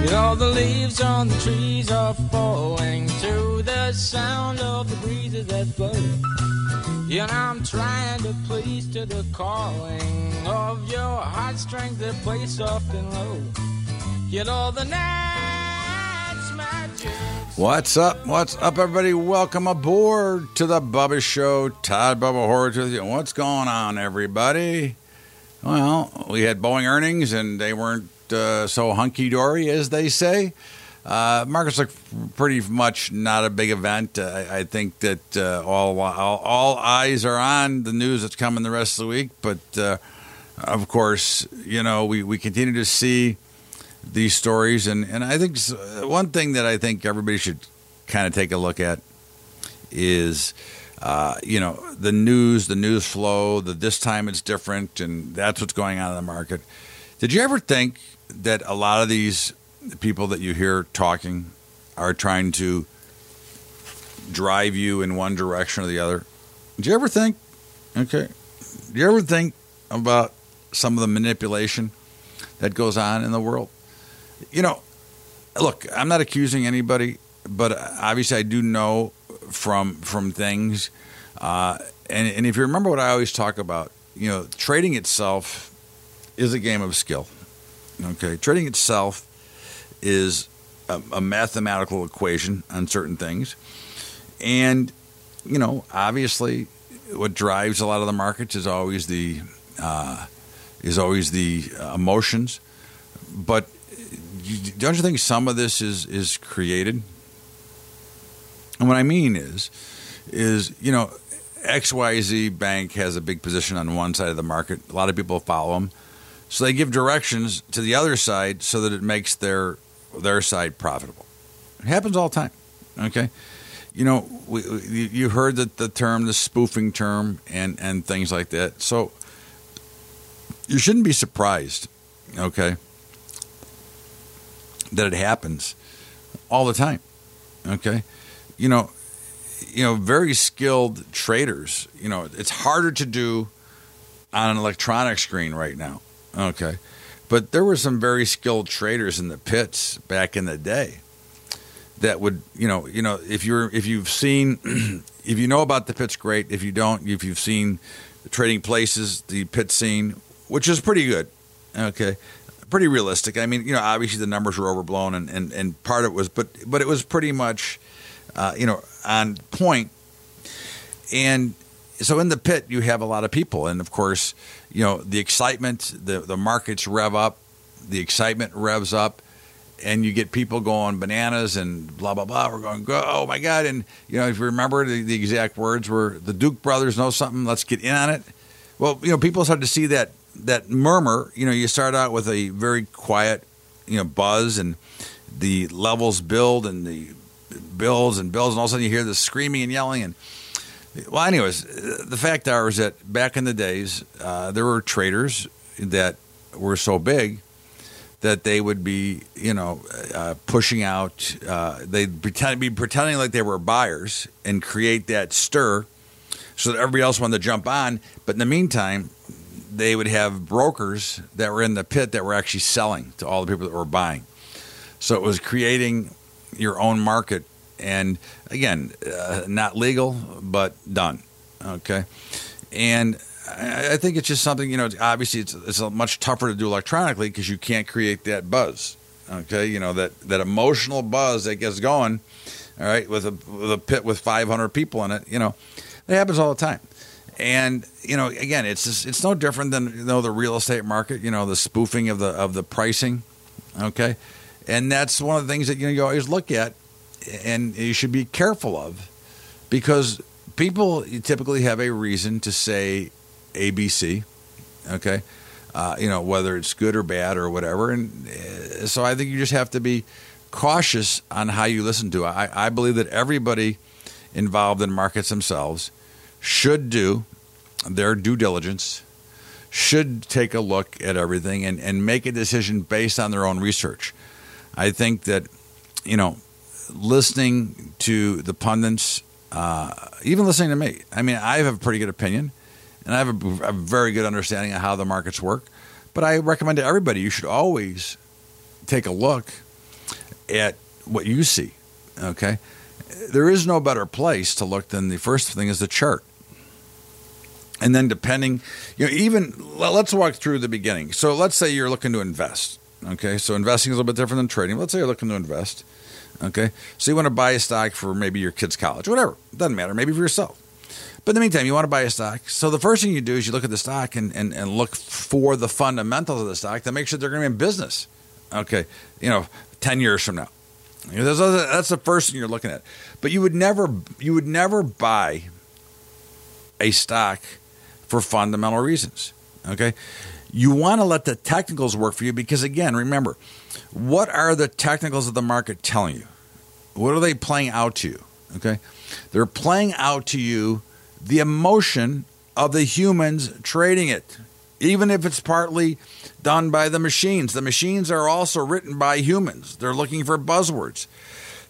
You know the leaves on the trees are falling to the sound of the breezes that blow. Know I'm trying to please to the calling of your heartstrings that play soft and low. You know the night What's up? What's up, everybody? Welcome aboard to the Bubba Show. Todd Bubba Horwitz with you. What's going on, everybody? Well, we had Boeing earnings, and they weren't uh, so hunky dory as they say. Uh, markets look pretty much not a big event. Uh, I think that uh, all, all, all eyes are on the news that's coming the rest of the week, but uh, of course, you know we we continue to see these stories. And, and I think one thing that I think everybody should kind of take a look at is, uh, you know, the news, the news flow, the this time it's different, and that's what's going on in the market. Did you ever think that a lot of these people that you hear talking are trying to drive you in one direction or the other? Do you ever think? Okay. Do you ever think about some of the manipulation that goes on in the world? you know, look, I'm not accusing anybody, but obviously I do know from from things. Uh, and, and if you remember what I always talk about, you know, trading itself is a game of skill. Okay, trading itself is a, a mathematical equation on certain things, and you know, obviously, what drives a lot of the markets is always the uh, is always the emotions, but don't you think some of this is is created? And what I mean is, is you know, XYZ Bank has a big position on one side of the market. A lot of people follow them, so they give directions to the other side so that it makes their their side profitable. It happens all the time. Okay, you know, we, you heard that the term, the spoofing term, and and things like that. So you shouldn't be surprised. Okay that it happens all the time. Okay, you know, you know, very skilled traders. You know, it's harder to do on an electronic screen right now. Okay, but there were some very skilled traders in the pits back in the day that would, you know, you know, if you're if you've seen, if you know about the pits, great. If you don't, if you've seen trading places, the pit scene, which is pretty good. Okay, pretty realistic. I mean, you know, obviously the numbers were overblown, and, and, and part of it was, but but it was pretty much, uh, you know, on point. And so in the pit, you have a lot of people, and of course, you know, the excitement, the the markets rev up, the excitement revs up, and you get people going bananas and blah blah blah. We're going, go, oh my god! And you know, if you remember, the, the exact words were the Duke brothers know something. Let's get in on it. Well, you know, people start to see that that murmur, you know, you start out with a very quiet, you know, buzz, and the levels build, and the builds and builds, and all of a sudden you hear the screaming and yelling. And well, anyways, the fact are is that back in the days, uh, there were traders that were so big that they would be, you know, uh, pushing out. Uh, they'd pretend, be pretending like they were buyers and create that stir, so that everybody else wanted to jump on. But in the meantime, they would have brokers that were in the pit that were actually selling to all the people that were buying. So it was creating your own market, and again, uh, not legal, but done. Okay, and I, I think it's just something you know. Obviously, it's it's much tougher to do electronically because you can't create that buzz. Okay, you know that that emotional buzz that gets going. All right, with a with a pit with 500 people in it, you know, it happens all the time. And you know, again, it's just, it's no different than you know the real estate market. You know, the spoofing of the of the pricing. Okay, and that's one of the things that you, know, you always look at, and you should be careful of, because people typically have a reason to say ABC. Okay, uh, you know whether it's good or bad or whatever, and uh, so I think you just have to be cautious on how you listen to it. I, I believe that everybody involved in markets themselves should do their due diligence, should take a look at everything and, and make a decision based on their own research. I think that, you know, listening to the pundits, uh, even listening to me, I mean, I have a pretty good opinion and I have a, a very good understanding of how the markets work. But I recommend to everybody you should always take a look at what you see. Okay, there is no better place to look than the first thing is the chart, and then depending, you know, even let's walk through the beginning. So let's say you're looking to invest. Okay, so investing is a little bit different than trading. Let's say you're looking to invest. Okay, so you want to buy a stock for maybe your kid's college, whatever. Doesn't matter. Maybe for yourself. But in the meantime, you want to buy a stock. So the first thing you do is you look at the stock and, and, and look for the fundamentals of the stock to make sure they're going to be in business. Okay, you know, ten years from now. That's the first thing you're looking at. But you would never you would never buy a stock for fundamental reasons. Okay? You want to let the technicals work for you because again, remember, what are the technicals of the market telling you? What are they playing out to you? Okay? They're playing out to you the emotion of the humans trading it, even if it's partly done by the machines. The machines are also written by humans, they're looking for buzzwords.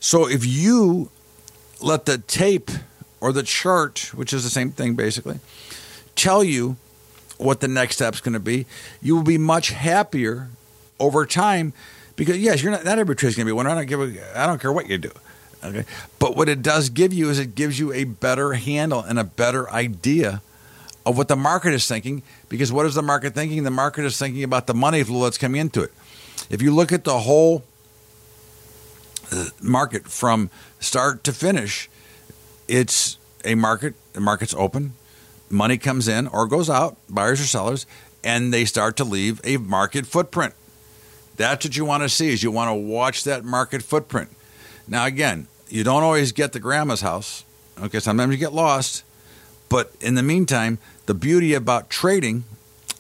So if you let the tape or the chart, which is the same thing basically, tell you what the next step's going to be, you will be much happier over time because yes, you're not not every trade's going to be one. I don't give a, I don't care what you do. Okay. But what it does give you is it gives you a better handle and a better idea of what the market is thinking. Because what is the market thinking? The market is thinking about the money flow that's coming into it. If you look at the whole uh, market from start to finish, it's a market. The market's open. Money comes in or goes out, buyers or sellers, and they start to leave a market footprint. That's what you want to see. Is you want to watch that market footprint. Now, again, you don't always get the grandma's house. Okay, sometimes you get lost. But in the meantime, the beauty about trading,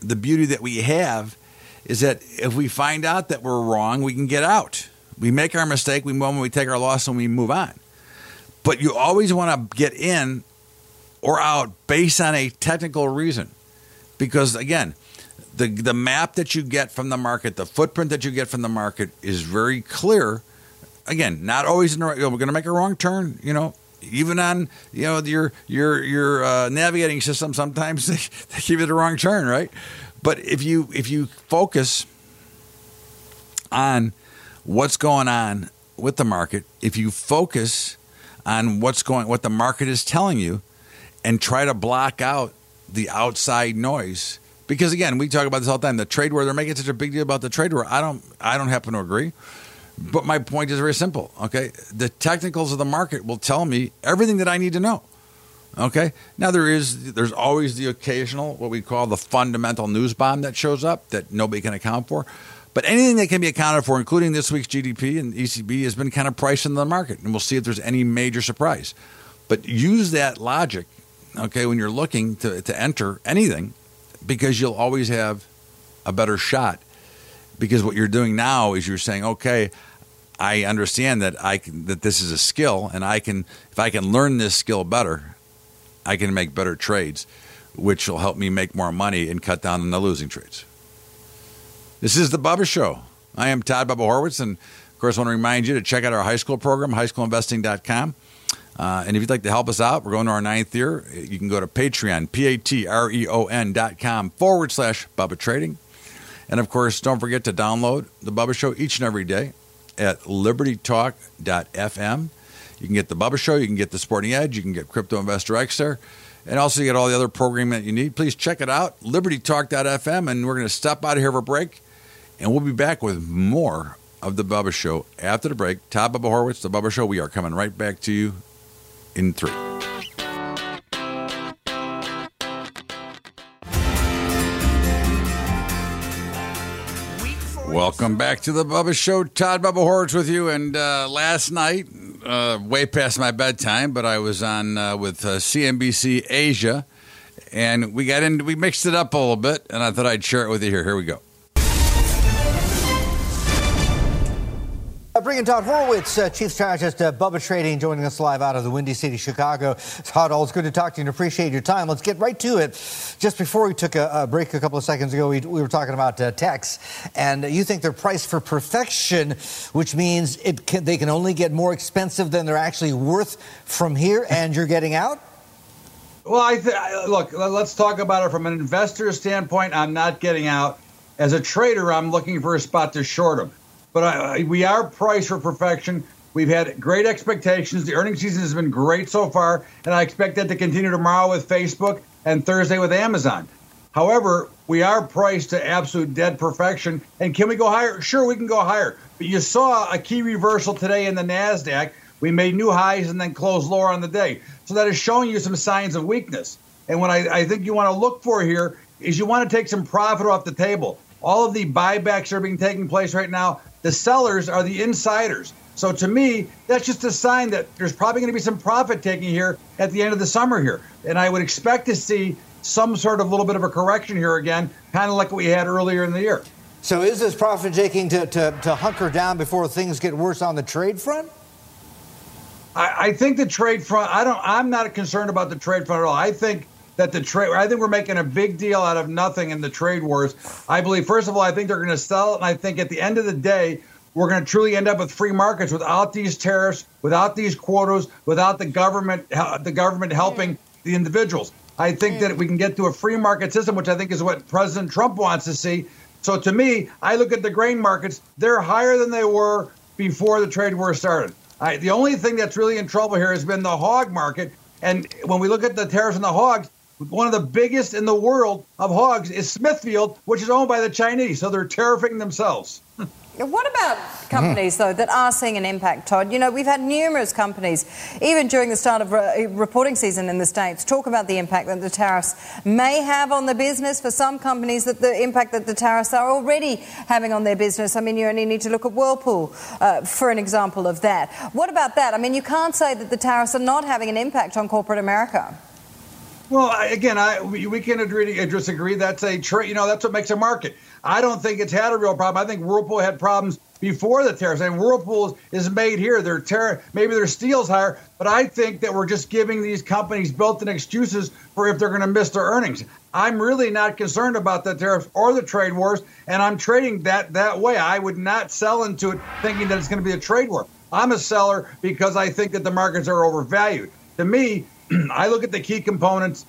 the beauty that we have, is that if we find out that we're wrong, we can get out. We make our mistake, we move, we take our loss, and we move on. But you always want to get in or out based on a technical reason, because again, the the map that you get from the market, the footprint that you get from the market, is very clear again, not always in the right. We're going to make a wrong turn. You know, even on you know your your your uh, navigating system, sometimes they, they give you the wrong turn, right? But if you if you focus on what's going on with the market, if you focus on what's going what the market is telling you, and try to block out the outside noise. Because again, we talk about this all the time. The trade war, they're making such a big deal about the trade war. I don't I don't happen to agree. But my point is very simple. Okay, the technicals of the market will tell me everything that I need to know. Okay, now there is there's always the occasional what we call the fundamental news bomb that shows up that nobody can account for. But anything that can be accounted for, including this week's GDP and ECB, has been kind of priced in the market, and we'll see if there's any major surprise. But use that logic, okay, when you're looking to, to enter anything, because you'll always have a better shot. Because what you're doing now is you're saying, okay, I understand that I can, that this is a skill, and I can if I can learn this skill better, I can make better trades, which will help me make more money and cut down on the losing trades. This is the Bubba Show. I am Todd Bubba Horwitz, and of course, I want to remind you to check out our high school program, highschoolinvesting.com. Uh, and if you'd like to help us out, we're going to our ninth year. You can go to Patreon, P A T R E O N dot com forward slash Bubba Trading. And of course, don't forget to download the Bubba Show each and every day at libertytalk.fm. You can get the Bubba Show, you can get the Sporting Edge, you can get Crypto Investor X there, and also you get all the other programming that you need. Please check it out, libertytalk.fm, and we're going to stop out of here for a break, and we'll be back with more of the Bubba Show after the break. Todd Bubba Horwitz, the Bubba Show. We are coming right back to you in three. Welcome back to the Bubba Show. Todd Bubba Horwitz with you. And uh, last night, uh, way past my bedtime, but I was on uh, with uh, CNBC Asia, and we got into we mixed it up a little bit, and I thought I'd share it with you here. Here we go. Uh, bringing Todd Horwitz, uh, Chief Strategist at Bubba Trading, joining us live out of the Windy City, Chicago. Todd, always good to talk to you and appreciate your time. Let's get right to it. Just before we took a, a break a couple of seconds ago, we, we were talking about uh, techs, and you think they're priced for perfection, which means it can, they can only get more expensive than they're actually worth from here, and you're getting out? Well, I th- look. Let's talk about it from an investor standpoint. I'm not getting out. As a trader, I'm looking for a spot to short them. But I, we are priced for perfection. We've had great expectations. The earnings season has been great so far, and I expect that to continue tomorrow with Facebook and Thursday with Amazon. However, we are priced to absolute dead perfection. And can we go higher? Sure, we can go higher. But you saw a key reversal today in the NASDAQ. We made new highs and then closed lower on the day. So that is showing you some signs of weakness. And what I, I think you want to look for here is you want to take some profit off the table. All of the buybacks are being taking place right now. The sellers are the insiders. So to me, that's just a sign that there's probably going to be some profit taking here at the end of the summer here. And I would expect to see some sort of little bit of a correction here again, kind of like what we had earlier in the year. So is this profit taking to, to, to hunker down before things get worse on the trade front? I, I think the trade front. I don't. I'm not concerned about the trade front at all. I think that the trade. I think we're making a big deal out of nothing in the trade wars. I believe, first of all, I think they're going to sell it, and I think at the end of the day, we're going to truly end up with free markets without these tariffs, without these quotas, without the government, the government helping the individuals. I think that we can get to a free market system, which I think is what President Trump wants to see. So to me, I look at the grain markets; they're higher than they were before the trade war started. I, the only thing that's really in trouble here has been the hog market. And when we look at the tariffs on the hogs, one of the biggest in the world of hogs is Smithfield, which is owned by the Chinese. So they're tariffing themselves. What about companies, though, that are seeing an impact, Todd? You know, we've had numerous companies, even during the start of re- reporting season in the States, talk about the impact that the tariffs may have on the business. For some companies, that the impact that the tariffs are already having on their business. I mean, you only need to look at Whirlpool uh, for an example of that. What about that? I mean, you can't say that the tariffs are not having an impact on corporate America. Well, again, I we, we can agree disagree. That's a trade. You know, that's what makes a market. I don't think it's had a real problem. I think Whirlpool had problems before the tariffs. And Whirlpool is made here. Their ter- maybe their steel's higher, but I think that we're just giving these companies built-in excuses for if they're going to miss their earnings. I'm really not concerned about the tariffs or the trade wars, and I'm trading that that way. I would not sell into it thinking that it's going to be a trade war. I'm a seller because I think that the markets are overvalued. To me, I look at the key components,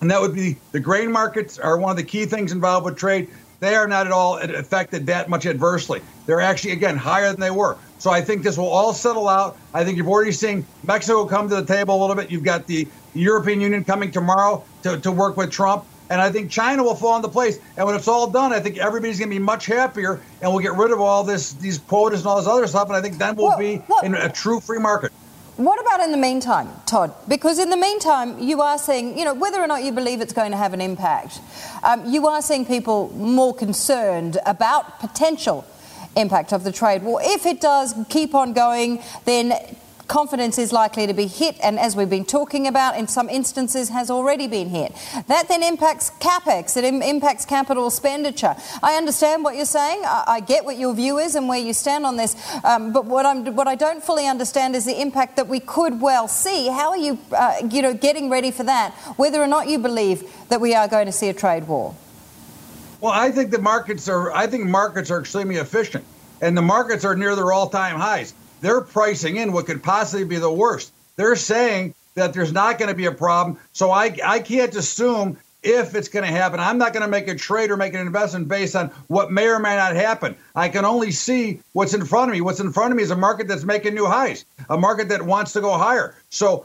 and that would be the grain markets are one of the key things involved with trade. They are not at all affected that much adversely. They're actually, again, higher than they were. So I think this will all settle out. I think you've already seen Mexico come to the table a little bit. You've got the European Union coming tomorrow to, to work with Trump. And I think China will fall into place. And when it's all done, I think everybody's going to be much happier, and we'll get rid of all this these quotas and all this other stuff. And I think then we'll be in a true free market. What about in the meantime, Todd? Because in the meantime, you are seeing, you know, whether or not you believe it's going to have an impact, um, you are seeing people more concerned about potential impact of the trade war. If it does keep on going, then confidence is likely to be hit, and as we've been talking about, in some instances has already been hit. That then impacts capex, it Im- impacts capital expenditure. I understand what you're saying. I, I get what your view is and where you stand on this, um, but what I'm what I don't fully understand is the impact that we could well see. How are you, uh, you know, getting ready for that? Whether or not you believe that we are going to see a trade war. Well, I think the markets are. I think markets are extremely efficient, and the markets are near their all-time highs. They're pricing in what could possibly be the worst. They're saying that there's not going to be a problem. So I I can't assume if it's going to happen. I'm not going to make a trade or make an investment based on what may or may not happen. I can only see what's in front of me. What's in front of me is a market that's making new highs, a market that wants to go higher. So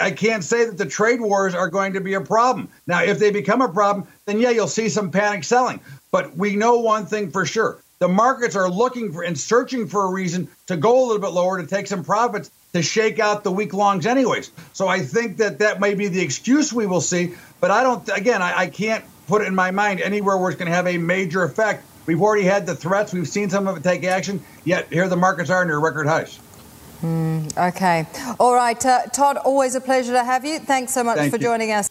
I can't say that the trade wars are going to be a problem. Now, if they become a problem, then yeah, you'll see some panic selling. But we know one thing for sure. The markets are looking for and searching for a reason to go a little bit lower to take some profits to shake out the week longs anyways. So I think that that may be the excuse we will see. But I don't, again, I, I can't put it in my mind anywhere where it's going to have a major effect. We've already had the threats. We've seen some of it take action. Yet here the markets are near record highs. Okay. All right, uh, Todd. Always a pleasure to have you. Thanks so much Thank for you. joining us.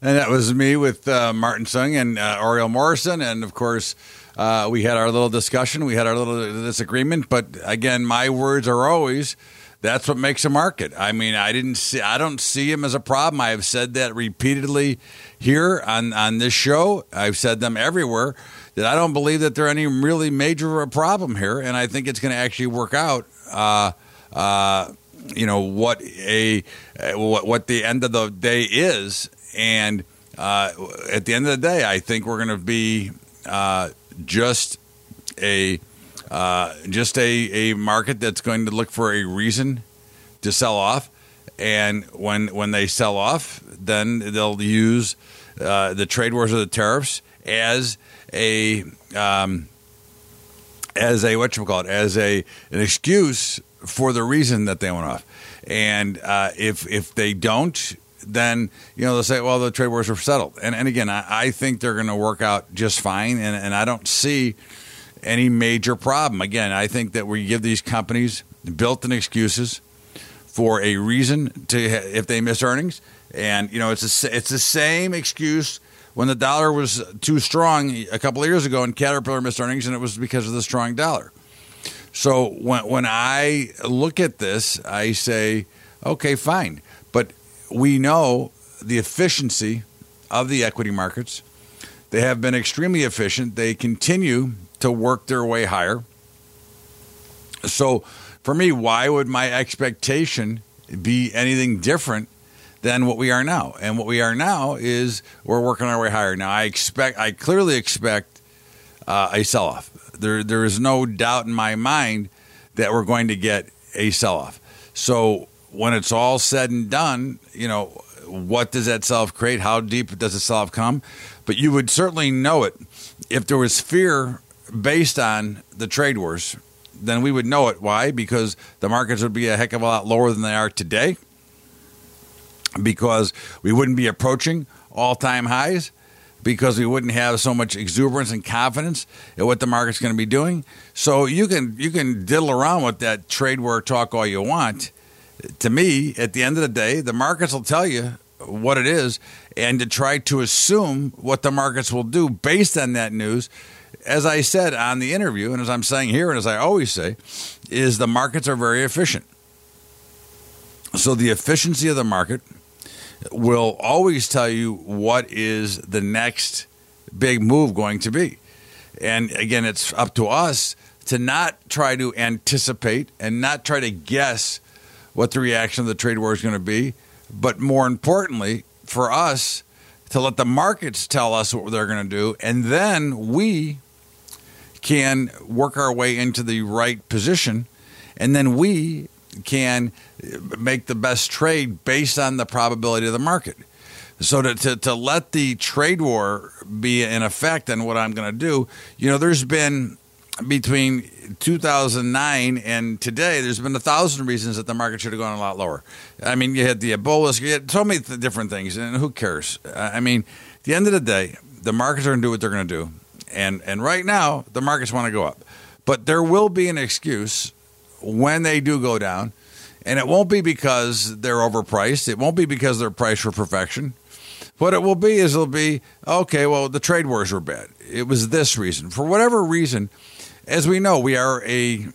And that was me with uh, Martin Soong and uh, Oriel Morrison, and of course, Uh, we had our little discussion, we had our little disagreement, but again, my words are always that's what makes a market. I mean, I didn't see, I don't see him as a problem. I have said that repeatedly here on on this show. I've said them everywhere that I don't believe that there any really major problem here, and I think it's going to actually work out. Uh, uh, you know what a what what the end of the day is, and uh, at the end of the day, I think we're going to be uh, just a uh, just a, a market that's going to look for a reason to sell off, and when when they sell off, then they'll use uh, the trade wars or the tariffs as a um, as a what you call it as a an excuse for the reason that they went off, and uh, if if they don't. Then you know they'll say, "Well, the trade wars are settled," and and again, I, I think they're going to work out just fine, and, and I don't see any major problem. Again, I think that we give these companies built-in excuses for a reason to if they miss earnings, and you know it's a, it's the same excuse when the dollar was too strong a couple of years ago and Caterpillar missed earnings, and it was because of the strong dollar. So when when I look at this, I say, okay, fine, we know the efficiency of the equity markets. They have been extremely efficient. They continue to work their way higher. So, for me, why would my expectation be anything different than what we are now? And what we are now is we're working our way higher. Now, I expect, I clearly expect uh, a sell off. There, there is no doubt in my mind that we're going to get a sell off. So, when it's all said and done, you know, what does that sell off create? How deep does the sell off come? But you would certainly know it if there was fear based on the trade wars, then we would know it. Why? Because the markets would be a heck of a lot lower than they are today. Because we wouldn't be approaching all time highs. Because we wouldn't have so much exuberance and confidence in what the market's going to be doing. So you can you can diddle around with that trade war talk all you want. To me, at the end of the day, the markets will tell you what it is, and to try to assume what the markets will do based on that news as I said on the interview, and as I'm saying here, and as I always say, is the markets are very efficient. So the efficiency of the market will always tell you what is the next big move going to be. And again, it's up to us to not try to anticipate and not try to guess what the reaction of the trade war is going to be, but more importantly, for us to let the markets tell us what they're going to do, and then we can work our way into the right position, and then we can make the best trade based on the probability of the market. So to, to, to let the trade war be in effect and what I'm going to do, you know, there's been between 2009 and today, there's been a thousand reasons that the market should have gone a lot lower. I mean, you had the Ebola, you had so many different things, and who cares? I mean, at the end of the day, the markets are going to do what they're going to do and and right now the markets want to go up, but there will be an excuse when they do go down, and it won't be because they're overpriced. It won't be because they're priced for perfection. What it will be is it'll be okay. Well, the trade wars were bad. It was this reason for whatever reason. As we know, we are a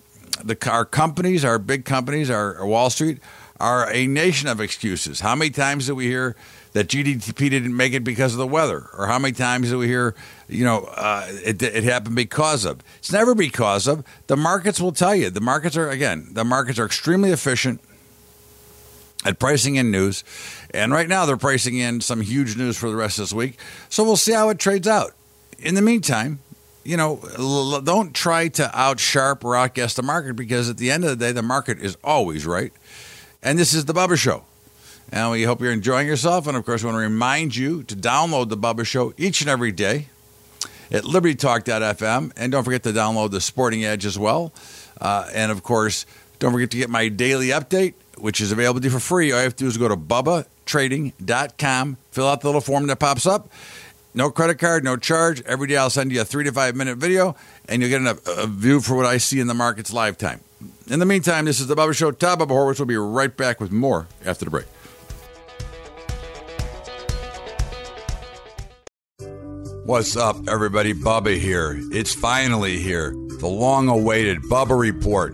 the our companies, our big companies, our, our Wall Street are a nation of excuses. How many times do we hear that GDP didn't make it because of the weather, or how many times do we hear, you know, uh, it, it happened because of? It's never because of. The markets will tell you. The markets are again, the markets are extremely efficient at pricing in news, and right now they're pricing in some huge news for the rest of this week. So we'll see how it trades out. In the meantime, you know, don't try to outsharp or outguess the market because at the end of the day, the market is always right. And this is the Bubba Show. And we hope you're enjoying yourself. And of course, we want to remind you to download the Bubba Show each and every day at libertytalk.fm. And don't forget to download the Sporting Edge as well. Uh, and of course, don't forget to get my daily update, which is available to you for free. All you have to do is go to bubbatrading.com, fill out the little form that pops up. No credit card, no charge. Every day I'll send you a three to five minute video, and you'll get a, a view for what I see in the markets lifetime. In the meantime, this is the Bubba Show. Todd Bubba Horwitz will be right back with more after the break. What's up, everybody? Bubba here. It's finally here. The long awaited Bubba Report,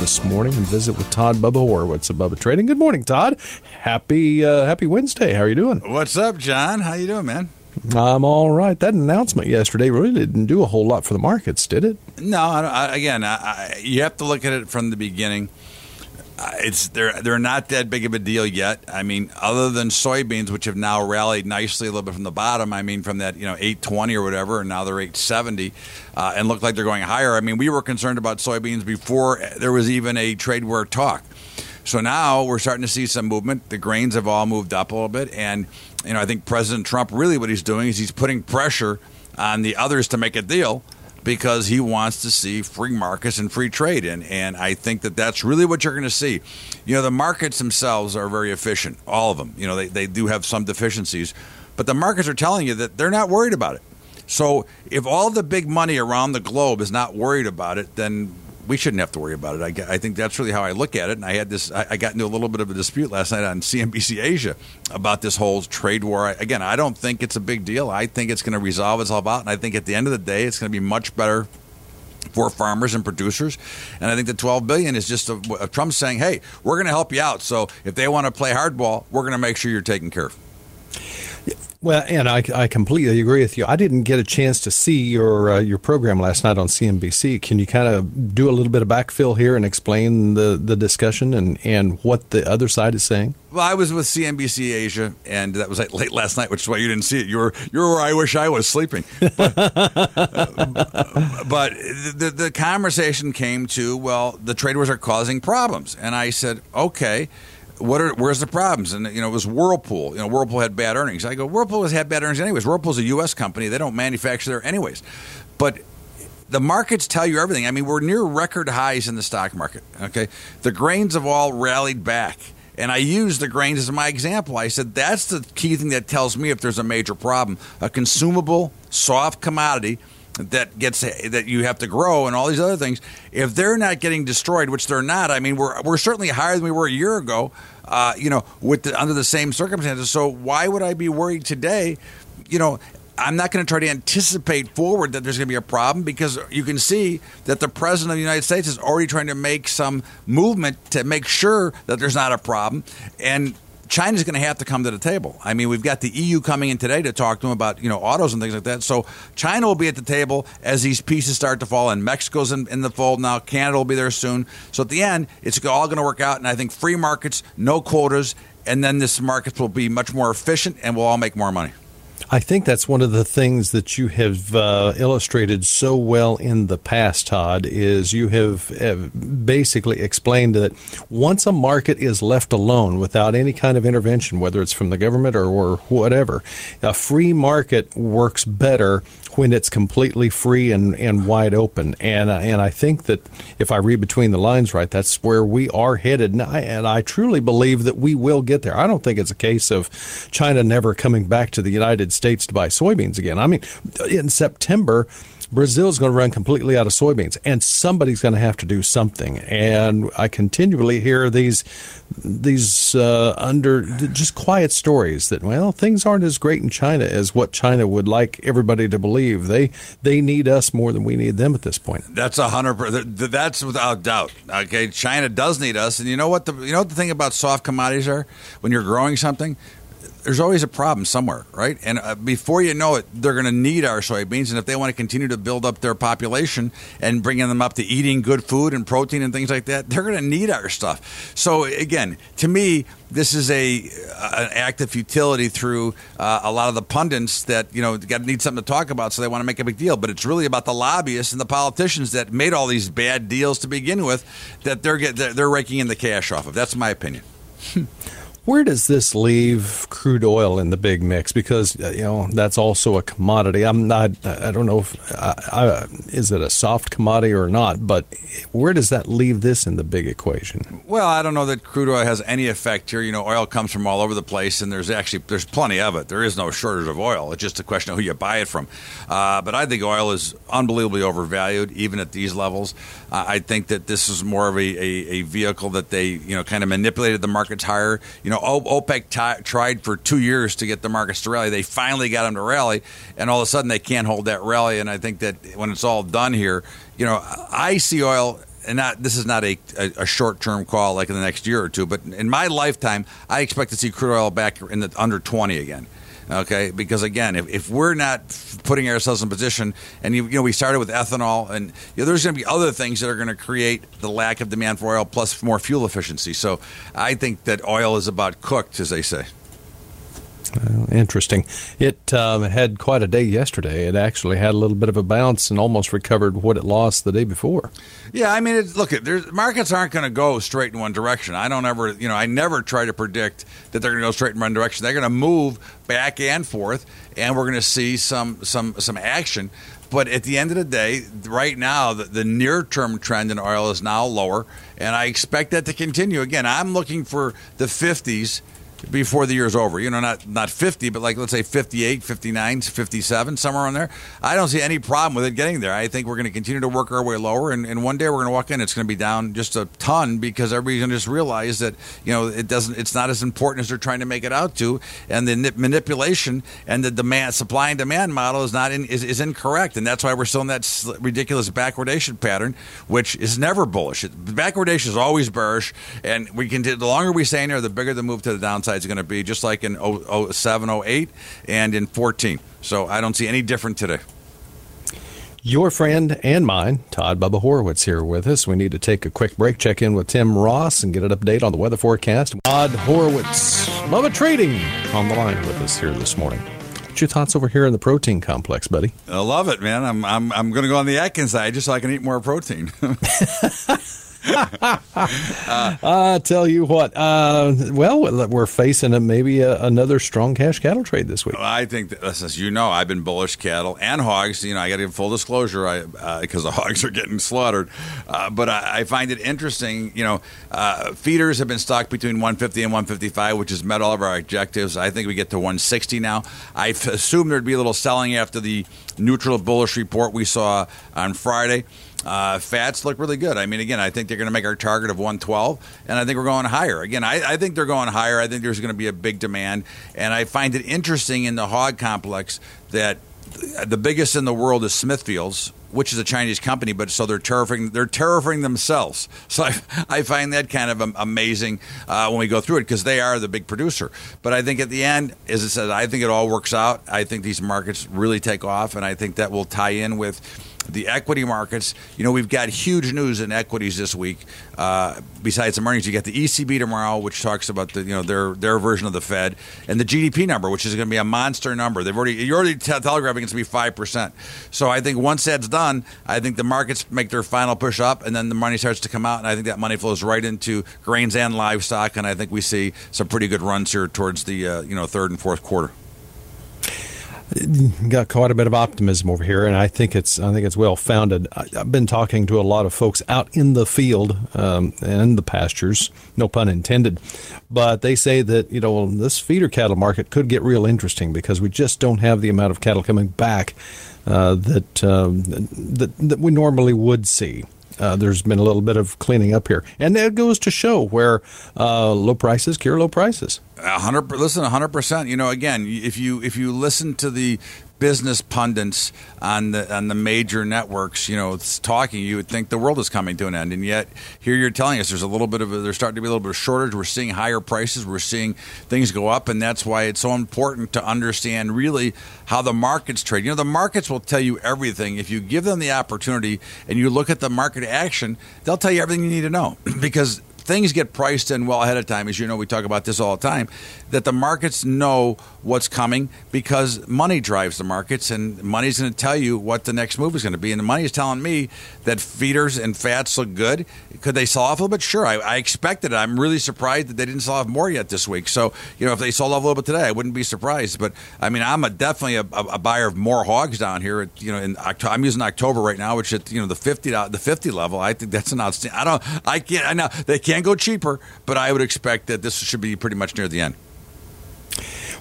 This morning and visit with Todd Bubba Horwitz of Bubba Trading. Good morning, Todd. Happy uh, Happy Wednesday. How are you doing? What's up, John? How you doing, man? I'm all right. That announcement yesterday really didn't do a whole lot for the markets, did it? No. I, again, I, you have to look at it from the beginning. Uh, it's they're they're not that big of a deal yet. I mean, other than soybeans, which have now rallied nicely a little bit from the bottom. I mean, from that you know eight twenty or whatever, and now they're eight seventy, uh, and look like they're going higher. I mean, we were concerned about soybeans before there was even a trade war talk. So now we're starting to see some movement. The grains have all moved up a little bit, and you know I think President Trump really what he's doing is he's putting pressure on the others to make a deal because he wants to see free markets and free trade. And, and I think that that's really what you're going to see. You know, the markets themselves are very efficient, all of them. You know, they, they do have some deficiencies, but the markets are telling you that they're not worried about it. So if all the big money around the globe is not worried about it, then we shouldn't have to worry about it. I, I, think that's really how I look at it. And I had this, I, I, got into a little bit of a dispute last night on CNBC Asia about this whole trade war. Again, I don't think it's a big deal. I think it's going to resolve itself out. And I think at the end of the day, it's going to be much better for farmers and producers. And I think the 12 billion is just a, a Trump saying, "Hey, we're going to help you out. So if they want to play hardball, we're going to make sure you're taken care of." Well, and I, I completely agree with you. I didn't get a chance to see your uh, your program last night on CNBC. Can you kind of do a little bit of backfill here and explain the, the discussion and, and what the other side is saying? Well, I was with CNBC Asia, and that was late last night, which is why you didn't see it. You were you were where I wish I was sleeping. But, but the the conversation came to well, the trade wars are causing problems, and I said, okay what are where's the problems? And you know, it was Whirlpool. You know, Whirlpool had bad earnings. I go, Whirlpool has had bad earnings anyways. Whirlpool's a U.S. company; they don't manufacture there anyways. But the markets tell you everything. I mean, we're near record highs in the stock market. Okay, the grains have all rallied back. And I used the grains as my example. I said that's the key thing that tells me if there's a major problem. A consumable, soft commodity that gets that you have to grow and all these other things. If they're not getting destroyed, which they're not, I mean, we're we're certainly higher than we were a year ago. Uh, you know, with the, under the same circumstances. So why would I be worried today? You know, I'm not going to try to anticipate forward that there's going to be a problem because you can see that the president of the United States is already trying to make some movement to make sure that there's not a problem. And China's going to have to come to the table. I mean, we've got the EU coming in today to talk to them about you know autos and things like that. So China will be at the table as these pieces start to fall, and Mexico's in, in the fold now. Canada will be there soon. So at the end, it's all going to work out. And I think free markets, no quotas, and then this market will be much more efficient, and we'll all make more money. I think that's one of the things that you have uh, illustrated so well in the past, Todd, is you have, have, basically explained that once a market is left alone without any kind of intervention, whether it's from the government or, or whatever, a free market works better when it's completely free and, and wide open. And and I think that if I read between the lines right, that's where we are headed. And I, and I truly believe that we will get there. I don't think it's a case of China never coming back to the United States to buy soybeans again. I mean, in September, Brazil's going to run completely out of soybeans, and somebody's going to have to do something. And I continually hear these these uh, under just quiet stories that well, things aren't as great in China as what China would like everybody to believe. They they need us more than we need them at this point. That's a hundred. That's without doubt. Okay, China does need us, and you know what the you know what the thing about soft commodities are when you're growing something there's always a problem somewhere, right? And uh, before you know it, they're going to need our soybeans. And if they want to continue to build up their population and bringing them up to eating good food and protein and things like that, they're going to need our stuff. So again, to me, this is a an act of futility through uh, a lot of the pundits that you know got need something to talk about, so they want to make a big deal. But it's really about the lobbyists and the politicians that made all these bad deals to begin with, that they're get, they're raking in the cash off of. That's my opinion. Where does this leave crude oil in the big mix? Because uh, you know that's also a commodity. I'm not. I don't know if I, I, is it a soft commodity or not. But where does that leave this in the big equation? Well, I don't know that crude oil has any effect here. You know, oil comes from all over the place, and there's actually there's plenty of it. There is no shortage of oil. It's just a question of who you buy it from. Uh, but I think oil is unbelievably overvalued, even at these levels. I think that this is more of a, a, a vehicle that they you know kind of manipulated the markets higher. You know OPEC t- tried for two years to get the markets to rally. They finally got them to rally, and all of a sudden they can't hold that rally. And I think that when it's all done here, you know, I see oil. And not, this is not a, a, a short term call like in the next year or two, but in my lifetime, I expect to see crude oil back in the under 20 again. Okay, because again, if, if we're not putting ourselves in position, and you, you know we started with ethanol, and you know, there's going to be other things that are going to create the lack of demand for oil, plus more fuel efficiency. So I think that oil is about cooked, as they say. Uh, interesting. It um, had quite a day yesterday. It actually had a little bit of a bounce and almost recovered what it lost the day before. Yeah, I mean, look, markets aren't going to go straight in one direction. I don't ever, you know, I never try to predict that they're going to go straight in one direction. They're going to move back and forth, and we're going to see some some some action. But at the end of the day, right now, the, the near term trend in oil is now lower, and I expect that to continue. Again, I'm looking for the 50s before the year's over. You know, not not 50, but like let's say 58, 59, 57, somewhere on there. I don't see any problem with it getting there. I think we're going to continue to work our way lower, and, and one day we're going to walk in, it's going to be down just a ton because everybody's going to just realize that you know it doesn't, it's not as important as they're trying to make it out to, and the manipulation and the demand, supply and demand model is not in, is, is incorrect, and that's why we're still in that ridiculous backwardation pattern, which is never bullish. Backwardation is always bearish, and we can the longer we stay in there, the bigger the move to the downside is going to be, just like in 07, 08, and in 14. So I don't see any different today. Your friend and mine, Todd Bubba Horwitz, here with us. We need to take a quick break, check in with Tim Ross, and get an update on the weather forecast. Todd Horwitz, Bubba Trading, on the line with us here this morning. What's your thoughts over here in the protein complex, buddy? I love it, man. I'm I'm I'm going to go on the Atkins side just so I can eat more protein. I tell you what. Uh, well, we're facing a, maybe a, another strong cash cattle trade this week. I think, that, as you know, I've been bullish cattle and hogs. You know, I got to give full disclosure because uh, the hogs are getting slaughtered. Uh, but I, I, find it interesting. You know, uh, feeders have been stocked between 150 and 155, which has met all of our objectives. I think we get to 160 now. I assume there'd be a little selling after the neutral bullish report we saw on Friday. Uh, fats look really good. I mean, again, I think they're going to make our target of 112, and I think we're going higher. Again, I, I think they're going higher. I think there's going to be a big demand, and I find it interesting in the hog complex that the biggest in the world is Smithfields, which is a Chinese company, but so they're tariffing they're tariffing themselves. So I, I find that kind of amazing uh, when we go through it because they are the big producer. But I think at the end, as I said, I think it all works out. I think these markets really take off, and I think that will tie in with the equity markets. You know, we've got huge news in equities this week. Uh, besides some earnings, you get the ECB tomorrow, which talks about the you know their their version of the Fed, and the GDP number, which is going to be a monster number. They've already you're already te- telegraphing it's going to be five percent. So I think once that's done, I think the markets make their final push up, and then the money starts to come out, and I think that money flows right into grains and livestock, and I think we see some pretty good runs here towards the uh, you know third and fourth quarter got quite a bit of optimism over here, and I think it's I think it's well founded. I've been talking to a lot of folks out in the field um, and in the pastures, no pun intended, but they say that you know this feeder cattle market could get real interesting because we just don't have the amount of cattle coming back uh, that, um, that that we normally would see. Uh, there's been a little bit of cleaning up here, and that goes to show where uh, low prices cure low prices. Hundred, listen, hundred percent. You know, again, if you if you listen to the business pundits on the on the major networks, you know, talking, you would think the world is coming to an end, and yet here you're telling us there's a little bit of a, there's starting to be a little bit of shortage. We're seeing higher prices, we're seeing things go up, and that's why it's so important to understand really how the markets trade. You know, the markets will tell you everything if you give them the opportunity and you look at the market action. They'll tell you everything you need to know because things get priced in well ahead of time. As you know, we talk about this all the time. That the markets know what's coming because money drives the markets, and money's going to tell you what the next move is going to be. And the money is telling me that feeders and fats look good. Could they sell off a little bit? Sure, I, I expected it. I'm really surprised that they didn't sell off more yet this week. So, you know, if they sold off a little bit today, I wouldn't be surprised. But I mean, I'm a, definitely a, a, buyer of more hogs down here. At, you know, in October, I'm using October right now, which at you know the 50 the 50 level. I think that's an outstanding. I don't. I can't. I know they can't go cheaper, but I would expect that this should be pretty much near the end.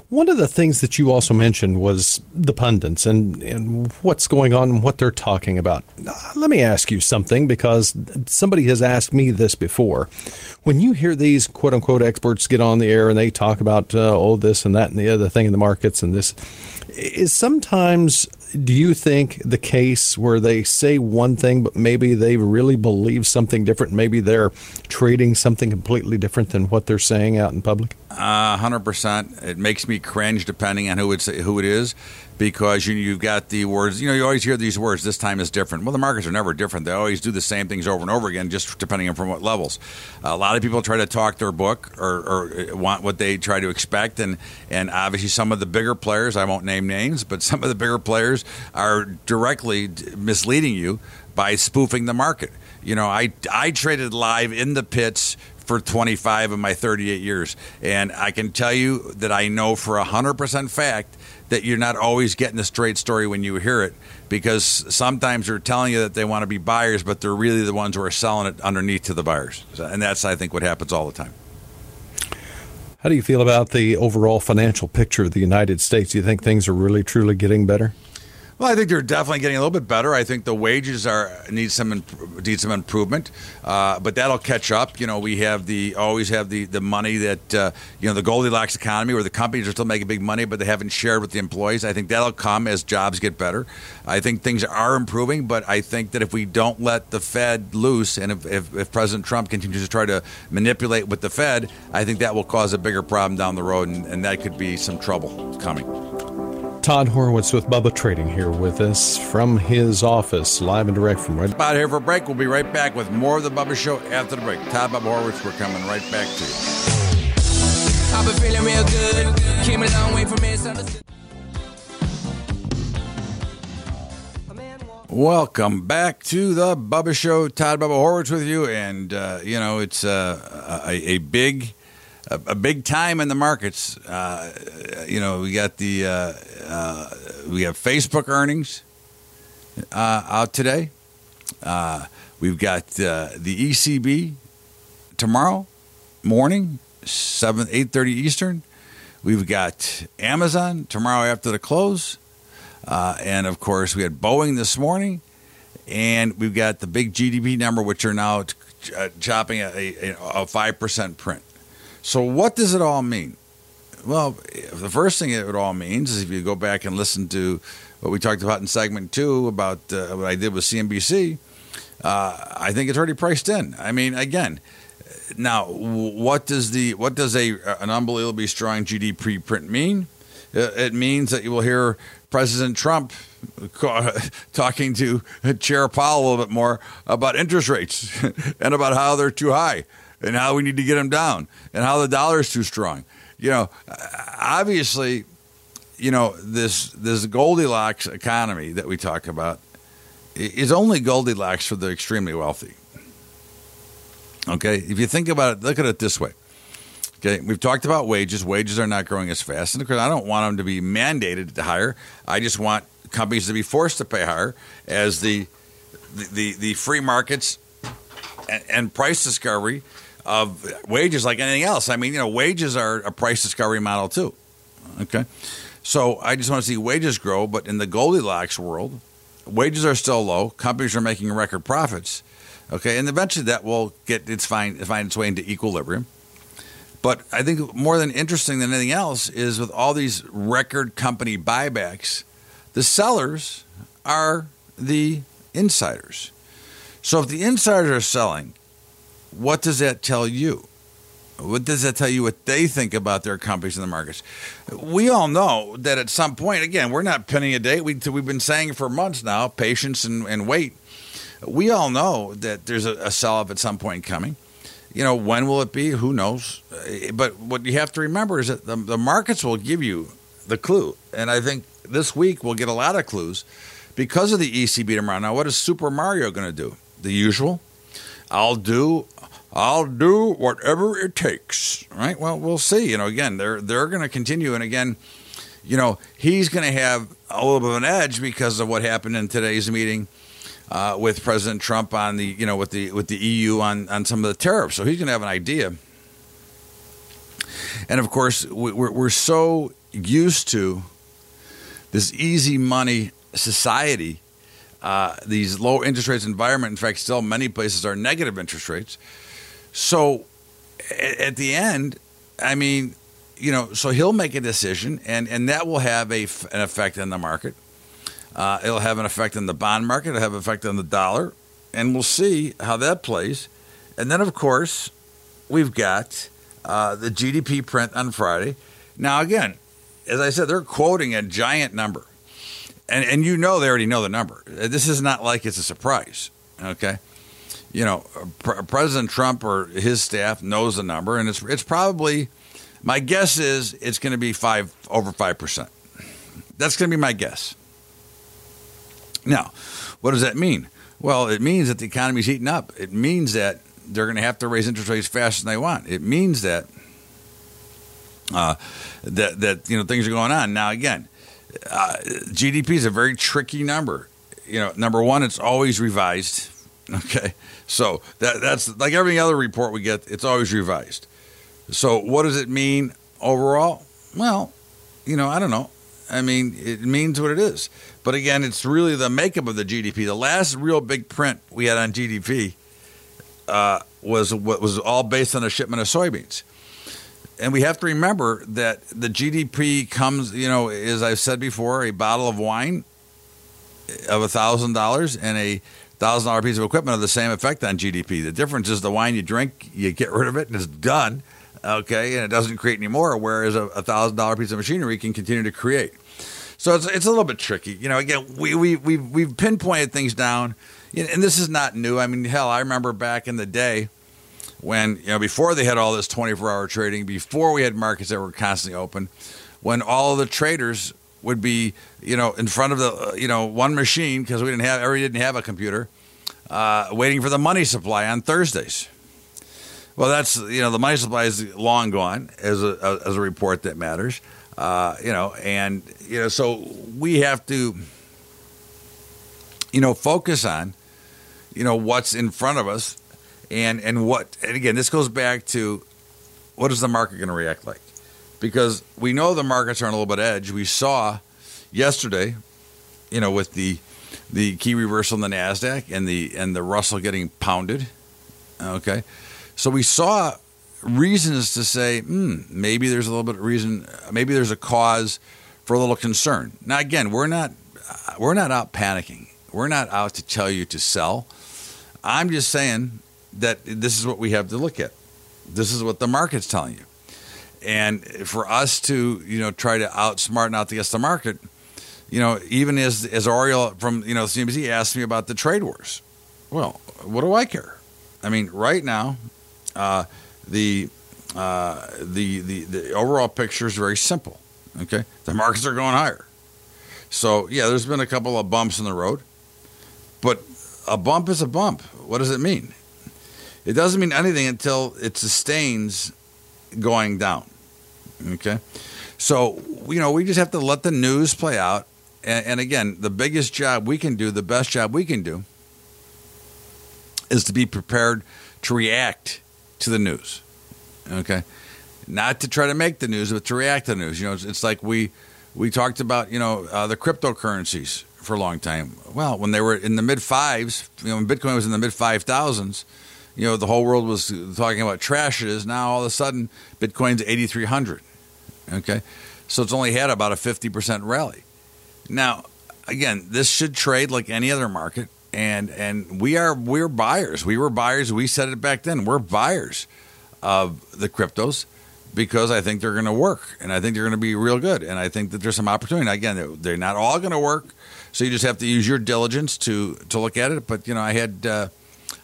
One of the things that you also mentioned was the pundits and, and what's going on and what they're talking about. Uh, let me ask you something because somebody has asked me this before. When you hear these quote unquote experts get on the air and they talk about, uh, oh, this and that and the other thing in the markets and this, is sometimes do you think the case where they say one thing, but maybe they really believe something different? Maybe they're trading something completely different than what they're saying out in public? hundred uh, percent. It makes me cringe, depending on who it's who it is, because you you've got the words. You know, you always hear these words. This time is different. Well, the markets are never different. They always do the same things over and over again, just depending on from what levels. a lot of people try to talk their book or, or uh, want what they try to expect, and and obviously some of the bigger players. I won't name names, but some of the bigger players are directly misleading you by spoofing the market. You know, I I traded live in the pits for 25 of my 38 years. And I can tell you that I know for 100% fact that you're not always getting the straight story when you hear it because sometimes they're telling you that they want to be buyers, but they're really the ones who are selling it underneath to the buyers. And that's, I think, what happens all the time. How do you feel about the overall financial picture of the United States? Do you think things are really, truly getting better? Well, I think they're definitely getting a little bit better. I think the wages are need some need some improvement, uh, but that'll catch up. You know, we have the always have the the money that uh, you know the Goldilocks economy, where the companies are still making big money, but they haven't shared with the employees. I think that'll come as jobs get better. I think things are improving, but I think that if we don't let the Fed loose, and if, if, if President Trump continues to try to manipulate with the Fed, I think that will cause a bigger problem down the road, and, and that could be some trouble coming. Todd Horwitz with Bubba Trading here with us from his office, live and direct from right about here for a break. We'll be right back with more of the Bubba Show after the break. Todd Bubba Horwitz, we're coming right back to you. I've been feeling real good. Came a long way from misunderstood. Welcome back to the Bubba Show. Todd Bubba Horwitz with you, and uh, you know it's uh, a, a big a, a, big time in the markets. Uh, you know, we got the uh, uh, we have Facebook earnings uh, out today. Uh, we've got uh, the ECB tomorrow morning, seven eight thirty Eastern. We've got Amazon tomorrow after the close, and of course we had Boeing this morning, and we've got the big GDP number, which are now chopping a five percent print. So, what does it all mean? Well, the first thing it all means is if you go back and listen to what we talked about in segment two about uh, what I did with CNBC, uh, I think it's already priced in. I mean, again, now what does the what does a an unbelievably strong GDP print mean? Uh, it means that you will hear President Trump talking to Chair Powell a little bit more about interest rates and about how they're too high and how we need to get them down and how the dollar is too strong. You know, obviously, you know this this Goldilocks economy that we talk about is only Goldilocks for the extremely wealthy. Okay, if you think about it, look at it this way. Okay, we've talked about wages. Wages are not growing as fast, and of course, I don't want them to be mandated to hire. I just want companies to be forced to pay higher as the the, the, the free markets and, and price discovery of wages like anything else. I mean, you know, wages are a price discovery model too. Okay. So I just want to see wages grow, but in the Goldilocks world, wages are still low. Companies are making record profits. Okay, and eventually that will get its find find its way into equilibrium. But I think more than interesting than anything else is with all these record company buybacks, The sellers are the insiders. So if the insiders are selling, what does that tell you? What does that tell you what they think about their companies in the markets? We all know that at some point, again, we're not pinning a date. We, we've been saying for months now patience and, and wait. We all know that there's a, a sell off at some point coming. You know, when will it be? Who knows? Eh, but what you have to remember is that the, the markets will give you the clue. And I think this week we'll get a lot of clues because of the ECB tomorrow. Now, what is Super Mario going to do? The usual. I'll do I'll do whatever it takes. Right? Well, we'll see. You know, again, they're they're going to continue, and again, you know, he's going to have a little bit of an edge because of what happened in today's meeting uh, with President Trump on the you know with the with the EU on on some of the tariffs. So he's going to have an idea. And of course, we're, we're so used to this easy money society, uh, these low interest rates environment. In fact, still many places are negative interest rates. So at the end, I mean, you know, so he'll make a decision, and, and that will have a, an effect on the market. Uh, it'll have an effect on the bond market. It'll have an effect on the dollar, and we'll see how that plays. And then, of course, we've got uh, the GDP print on Friday. Now, again, as I said, they're quoting a giant number, and and you know they already know the number. This is not like it's a surprise. Okay, you know, President Trump or his staff knows the number, and it's it's probably my guess is it's going to be five over five percent. That's going to be my guess. Now, what does that mean? Well, it means that the economy's heating up. It means that they're going to have to raise interest rates faster than they want. It means that uh, that that you know things are going on. Now, again, uh, GDP is a very tricky number. You know, number one, it's always revised. Okay, so that that's like every other report we get. It's always revised. So, what does it mean overall? Well, you know, I don't know. I mean, it means what it is. But again, it's really the makeup of the GDP. The last real big print we had on GDP uh, was what was all based on a shipment of soybeans. And we have to remember that the GDP comes, you know, as I've said before, a bottle of wine of a thousand dollars and a thousand dollar piece of equipment have the same effect on GDP. The difference is the wine you drink, you get rid of it and it's done, okay, and it doesn't create any more. Whereas a thousand dollar piece of machinery can continue to create. So it's it's a little bit tricky. You know, again, we we we we've pinpointed things down, and this is not new. I mean, hell, I remember back in the day when you know before they had all this 24 hour trading, before we had markets that were constantly open, when all the traders would be you know in front of the you know one machine because we didn't have everybody didn't have a computer, uh, waiting for the money supply on Thursdays. Well, that's you know the money supply is long gone as a as a report that matters. Uh, you know, and you know, so we have to, you know, focus on, you know, what's in front of us, and and what. And again, this goes back to what is the market going to react like? Because we know the markets are on a little bit edge. We saw yesterday, you know, with the the key reversal in the Nasdaq and the and the Russell getting pounded. Okay, so we saw reasons to say, hmm, maybe there's a little bit of reason, maybe there's a cause for a little concern. Now, again, we're not we're not out panicking. We're not out to tell you to sell. I'm just saying that this is what we have to look at. This is what the market's telling you. And for us to, you know, try to outsmart and outguess the market, you know, even as as Oriel from you know CNBC asked me about the trade wars. Well, what do I care? I mean, right now, uh, the, uh, the, the, the overall picture is very simple. Okay, the markets are going higher. So yeah, there's been a couple of bumps in the road, but a bump is a bump. What does it mean? It doesn't mean anything until it sustains going down. Okay, so you know we just have to let the news play out. And, and again, the biggest job we can do, the best job we can do, is to be prepared to react to the news. Okay, not to try to make the news, but to react to the news. You know, it's, it's like we we talked about you know uh, the cryptocurrencies for a long time. Well, when they were in the mid fives, you know, when Bitcoin was in the mid five thousands, you know, the whole world was talking about trash it is. Now all of a sudden, Bitcoin's eighty three hundred. Okay, so it's only had about a fifty percent rally. Now, again, this should trade like any other market, and and we are we're buyers. We were buyers. We said it back then. We're buyers of the cryptos because I think they're going to work, and I think they're going to be real good, and I think that there's some opportunity. Again, they're not all going to work, so you just have to use your diligence to to look at it. But you know, I had uh,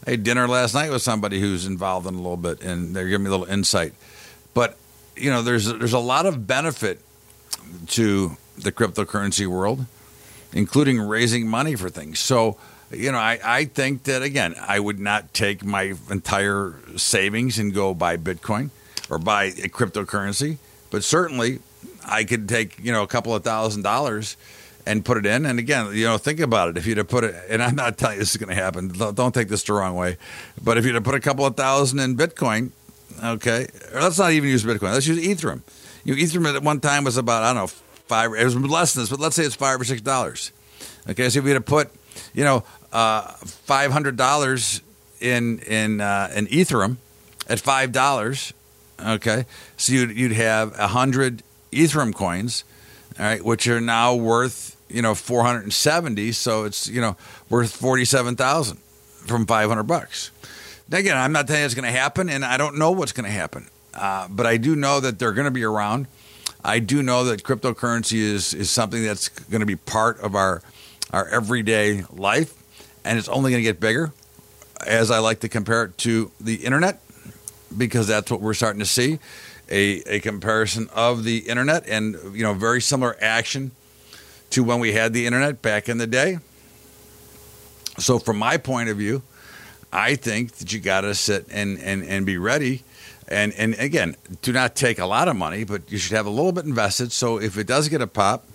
I had dinner last night with somebody who's involved in a little bit, and they're giving me a little insight. But you know, there's there's a lot of benefit to the cryptocurrency world, including raising money for things. So, you know, I, I think that again, I would not take my entire savings and go buy Bitcoin or buy a cryptocurrency, but certainly I could take, you know, a couple of thousand dollars and put it in. And again, you know, think about it. If you'd have put it, and I'm not telling you this is going to happen, don't take this the wrong way, but if you'd have put a couple of thousand in Bitcoin, okay, or let's not even use Bitcoin, let's use Ethereum. You know, Ethereum at one time was about, I don't know, five, it was less than this, but let's say it's five or six dollars. Okay, so if to put, you know, uh, five hundred dollars in in uh, in Ethereum at five dollars, okay, so you'd you'd have a hundred Ethereum coins, all right, which are now worth you know four hundred and seventy, so it's you know worth forty seven thousand from five hundred bucks. Now again, I'm not saying it's going to happen, and I don't know what's going to happen, uh, but I do know that they're going to be around. I do know that cryptocurrency is is something that's going to be part of our our everyday life, and it's only going to get bigger. As I like to compare it to the internet, because that's what we're starting to see a, a comparison of the internet and you know very similar action to when we had the internet back in the day. So from my point of view, I think that you got to sit and, and, and be ready. And, and again, do not take a lot of money, but you should have a little bit invested. So if it does get a pop,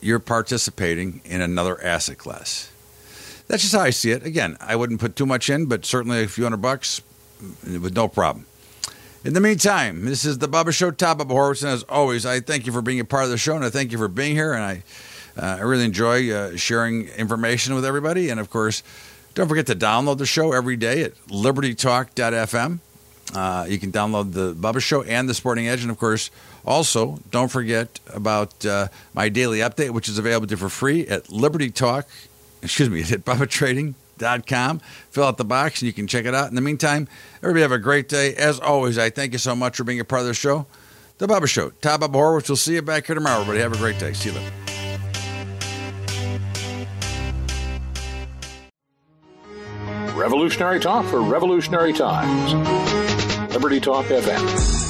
you're participating in another asset class. That's just how I see it. Again, I wouldn't put too much in, but certainly a few hundred bucks mm, with no problem. In the meantime, this is the Bubba Show, Top of Horwitz, and as always, I thank you for being a part of the show, and I thank you for being here, and I, uh, I really enjoy uh, sharing information with everybody. And of course, don't forget to download the show every day at libertytalk.fm. Uh, you can download the Bubba Show and the Sporting Edge, and of course, also don't forget about uh, my daily update, which is available to you for free at Liberty Talk. Excuse me, at Bubba Trading com. Fill out the box and you can check it out. In the meantime, everybody have a great day. As always, I thank you so much for being a part of the show. The Bubba Show. Todd Bubba Horwitz. We'll see you back here tomorrow. Everybody have a great day. See you later. Revolutionary talk for revolutionary times. Liberty Talk FM.